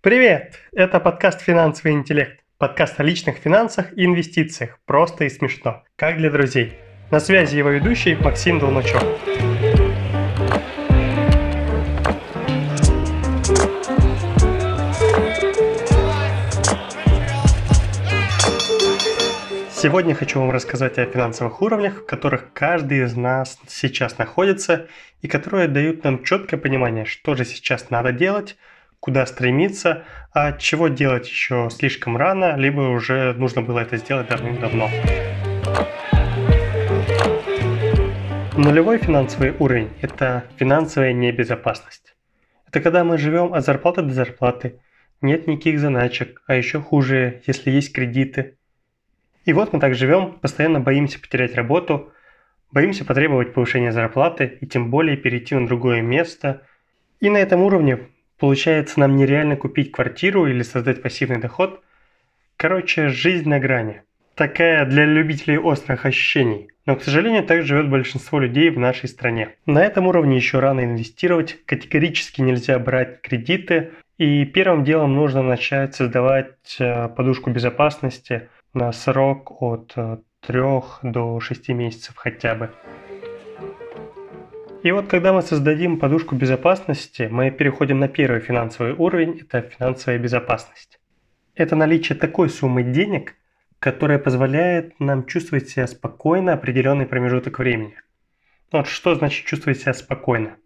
Привет! Это подкаст «Финансовый интеллект». Подкаст о личных финансах и инвестициях. Просто и смешно. Как для друзей. На связи его ведущий Максим Долмачев. Сегодня хочу вам рассказать о финансовых уровнях, в которых каждый из нас сейчас находится и которые дают нам четкое понимание, что же сейчас надо делать, куда стремиться, а чего делать еще слишком рано, либо уже нужно было это сделать давным-давно. Нулевой финансовый уровень – это финансовая небезопасность. Это когда мы живем от зарплаты до зарплаты, нет никаких заначек, а еще хуже, если есть кредиты – и вот мы так живем, постоянно боимся потерять работу, боимся потребовать повышения зарплаты и тем более перейти на другое место. И на этом уровне получается нам нереально купить квартиру или создать пассивный доход. Короче, жизнь на грани. Такая для любителей острых ощущений. Но, к сожалению, так живет большинство людей в нашей стране. На этом уровне еще рано инвестировать, категорически нельзя брать кредиты. И первым делом нужно начать создавать э, подушку безопасности – на срок от 3 э, до 6 месяцев хотя бы. И вот когда мы создадим подушку безопасности, мы переходим на первый финансовый уровень, это финансовая безопасность. Это наличие такой суммы денег, которая позволяет нам чувствовать себя спокойно определенный промежуток времени. Вот что значит чувствовать себя спокойно?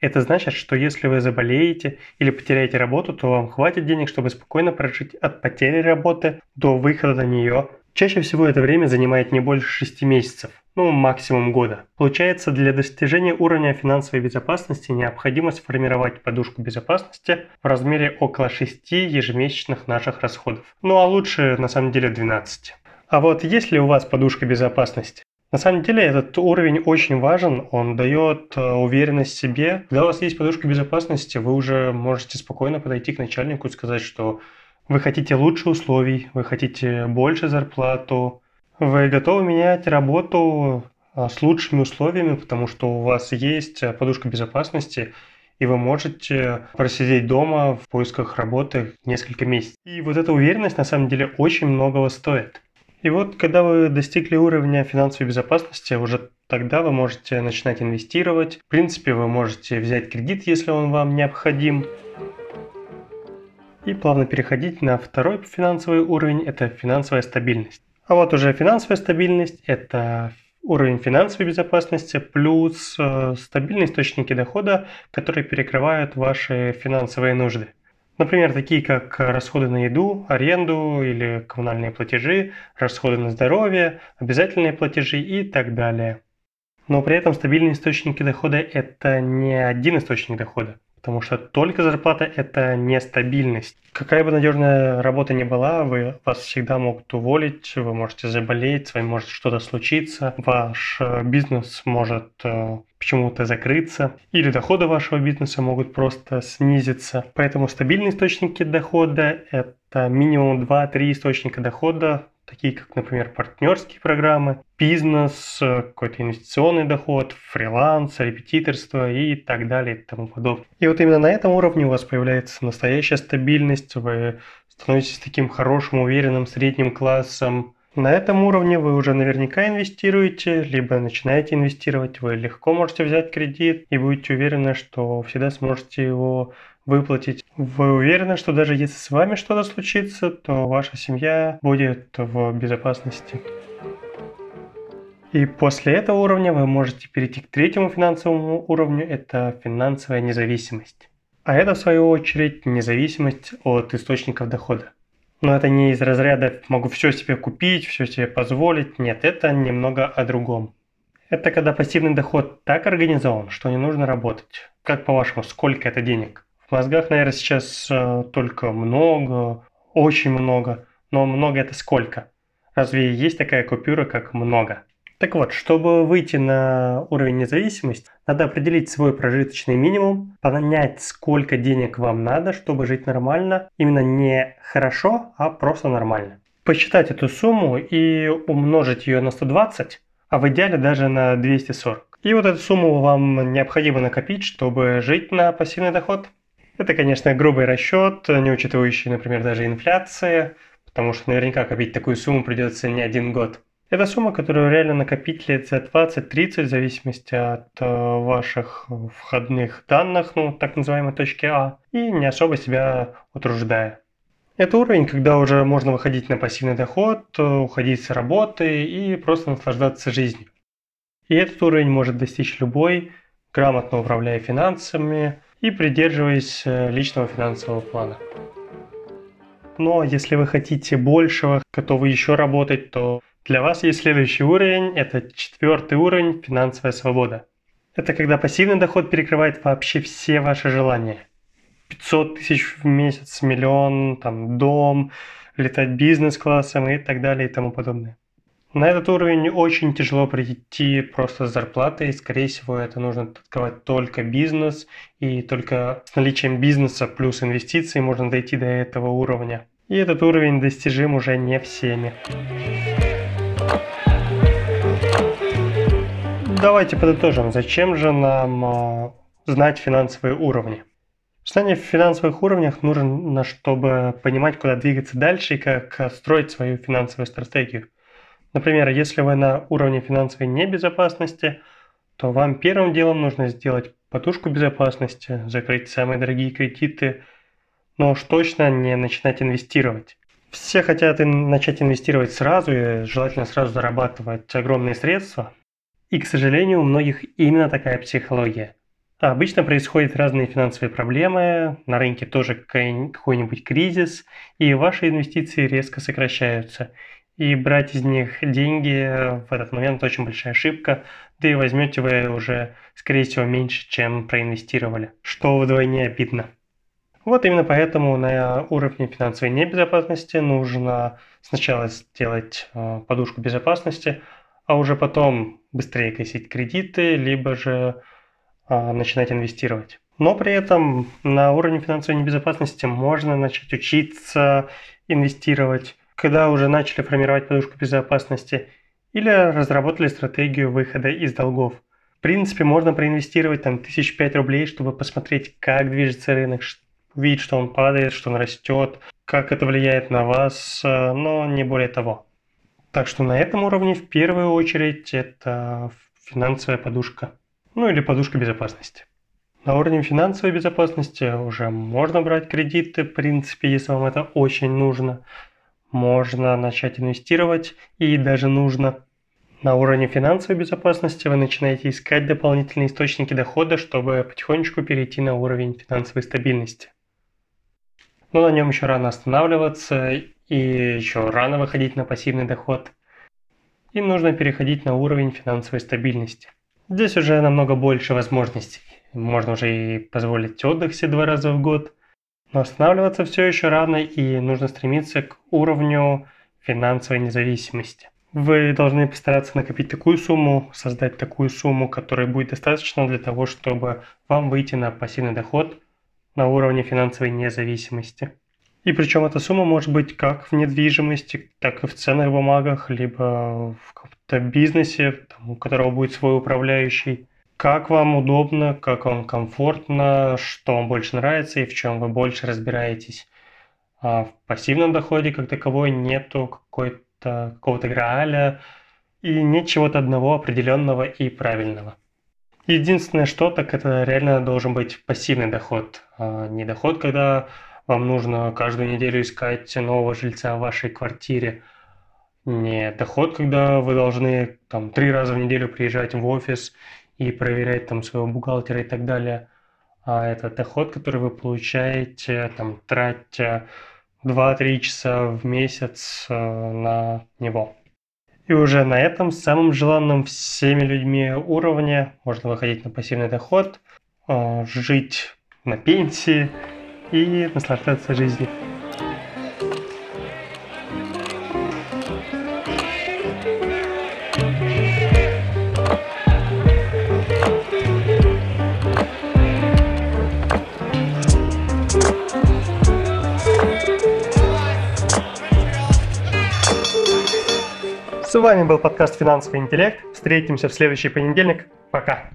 Это значит, что если вы заболеете или потеряете работу, то вам хватит денег, чтобы спокойно прожить от потери работы до выхода на нее. Чаще всего это время занимает не больше 6 месяцев, ну максимум года. Получается, для достижения уровня финансовой безопасности необходимо сформировать подушку безопасности в размере около 6 ежемесячных наших расходов. Ну а лучше на самом деле 12. А вот есть ли у вас подушка безопасности? На самом деле этот уровень очень важен, он дает э, уверенность себе. Когда у вас есть подушка безопасности, вы уже можете спокойно подойти к начальнику и сказать, что вы хотите лучше условий, вы хотите больше зарплату, вы готовы менять работу э, с лучшими условиями, потому что у вас есть э, подушка безопасности, и вы можете просидеть дома в поисках работы несколько месяцев. И вот эта уверенность на самом деле очень многого стоит. И вот, когда вы достигли уровня финансовой безопасности, уже тогда вы можете начинать инвестировать. В принципе, вы можете взять кредит, если он вам необходим. И плавно переходить на второй финансовый уровень – это финансовая стабильность. А вот уже финансовая стабильность – это уровень финансовой безопасности плюс э, стабильные источники дохода, которые перекрывают ваши финансовые нужды. Например, такие как расходы на еду, аренду или коммунальные платежи, расходы на здоровье, обязательные платежи и так далее. Но при этом стабильные источники дохода – это не один источник дохода. Потому что только зарплата – это нестабильность. Какая бы надежная работа ни была, вы, вас всегда могут уволить, вы можете заболеть, с вами может что-то случиться, ваш э, бизнес может э, почему-то закрыться, или доходы вашего бизнеса могут просто снизиться. Поэтому стабильные источники дохода – это минимум 2-3 источника дохода такие как, например, партнерские программы, бизнес, какой-то инвестиционный доход, фриланс, репетиторство и так далее и тому подобное. И вот именно на этом уровне у вас появляется настоящая стабильность, вы становитесь таким хорошим, уверенным средним классом, на этом уровне вы уже наверняка инвестируете, либо начинаете инвестировать, вы легко можете взять кредит и будете уверены, что всегда сможете его выплатить. Вы уверены, что даже если с вами что-то случится, то ваша семья будет в безопасности. И после этого уровня вы можете перейти к третьему финансовому уровню, это финансовая независимость. А это, в свою очередь, независимость от источников дохода. Но это не из разряда «могу все себе купить, все себе позволить». Нет, это немного о другом. Это когда пассивный доход так организован, что не нужно работать. Как по-вашему, сколько это денег? В мозгах, наверное, сейчас э, только много, очень много. Но много это сколько? Разве есть такая купюра, как много? Так вот, чтобы выйти на уровень независимости, надо определить свой прожиточный минимум, понять, сколько денег вам надо, чтобы жить нормально. Именно не хорошо, а просто нормально. Посчитать эту сумму и умножить ее на 120, а в идеале даже на 240. И вот эту сумму вам необходимо накопить, чтобы жить на пассивный доход. Это, конечно, грубый расчет, не учитывающий, например, даже инфляции, потому что наверняка копить такую сумму придется не один год. Это сумма, которую реально накопить лет за 20-30, в зависимости от э, ваших входных данных, ну, так называемой точки А, и не особо себя утруждая. Это уровень, когда уже можно выходить на пассивный доход, уходить с работы и просто наслаждаться жизнью. И этот уровень может достичь любой, грамотно управляя финансами и придерживаясь э, личного финансового плана. Но если вы хотите большего, готовы еще работать, то для вас есть следующий уровень, это четвертый уровень финансовая свобода. Это когда пассивный доход перекрывает вообще все ваши желания. 500 тысяч в месяц, миллион, там, дом, летать бизнес-классом и так далее и тому подобное. На этот уровень очень тяжело прийти просто с зарплатой. Скорее всего, это нужно открывать только бизнес. И только с наличием бизнеса плюс инвестиций можно дойти до этого уровня. И этот уровень достижим уже не всеми. Давайте подытожим, зачем же нам э, знать финансовые уровни? Знание в финансовых уровнях нужно, чтобы понимать, куда двигаться дальше и как строить свою финансовую стратегию. Например, если вы на уровне финансовой небезопасности, то вам первым делом нужно сделать подушку безопасности, закрыть самые дорогие кредиты, но уж точно не начинать инвестировать. Все хотят начать инвестировать сразу и желательно сразу зарабатывать огромные средства. И, к сожалению, у многих именно такая психология – Обычно происходят разные финансовые проблемы, на рынке тоже какой-нибудь кризис, и ваши инвестиции резко сокращаются. И брать из них деньги в этот момент очень большая ошибка, да и возьмете вы уже, скорее всего, меньше, чем проинвестировали, что вдвойне обидно. Вот именно поэтому на уровне финансовой небезопасности нужно сначала сделать э, подушку безопасности, а уже потом быстрее гасить кредиты, либо же а, начинать инвестировать. Но при этом на уровне финансовой небезопасности можно начать учиться инвестировать, когда уже начали формировать подушку безопасности или разработали стратегию выхода из долгов. В принципе, можно проинвестировать там тысяч пять рублей, чтобы посмотреть, как движется рынок, увидеть, что он падает, что он растет, как это влияет на вас, э, но не более того. Так что на этом уровне в первую очередь это финансовая подушка ну или подушка безопасности. На уровне финансовой безопасности уже можно брать кредиты, в принципе, если вам это очень нужно. Можно начать инвестировать и даже нужно. На уровне финансовой безопасности вы начинаете искать дополнительные источники дохода, чтобы потихонечку перейти на уровень финансовой стабильности. Но на нем еще рано останавливаться и еще рано выходить на пассивный доход. И нужно переходить на уровень финансовой стабильности – Здесь уже намного больше возможностей. Можно уже и позволить отдых все два раза в год. Но останавливаться все еще рано и нужно стремиться к уровню финансовой независимости. Вы должны постараться накопить такую сумму, создать такую сумму, которая будет достаточно для того, чтобы вам выйти на пассивный доход на уровне финансовой независимости. И причем эта сумма может быть как в недвижимости, так и в ценных бумагах, либо в каком-то бизнесе, там, у которого будет свой управляющий. Как вам удобно, как вам комфортно, что вам больше нравится и в чем вы больше разбираетесь. А в пассивном доходе как таковой нету какой-то, какого-то грааля и нет чего-то одного определенного и правильного. Единственное, что так это реально должен быть пассивный доход, а не доход, когда вам нужно каждую неделю искать нового жильца в вашей квартире. Не доход, когда вы должны там три раза в неделю приезжать в офис и проверять там своего бухгалтера и так далее. А это доход, который вы получаете, там, тратя 2-3 часа в месяц э, на него. И уже на этом самым желанным всеми людьми уровне можно выходить на пассивный доход, э, жить на пенсии и наслаждаться жизнью. С вами был подкаст «Финансовый интеллект». Встретимся в следующий понедельник. Пока.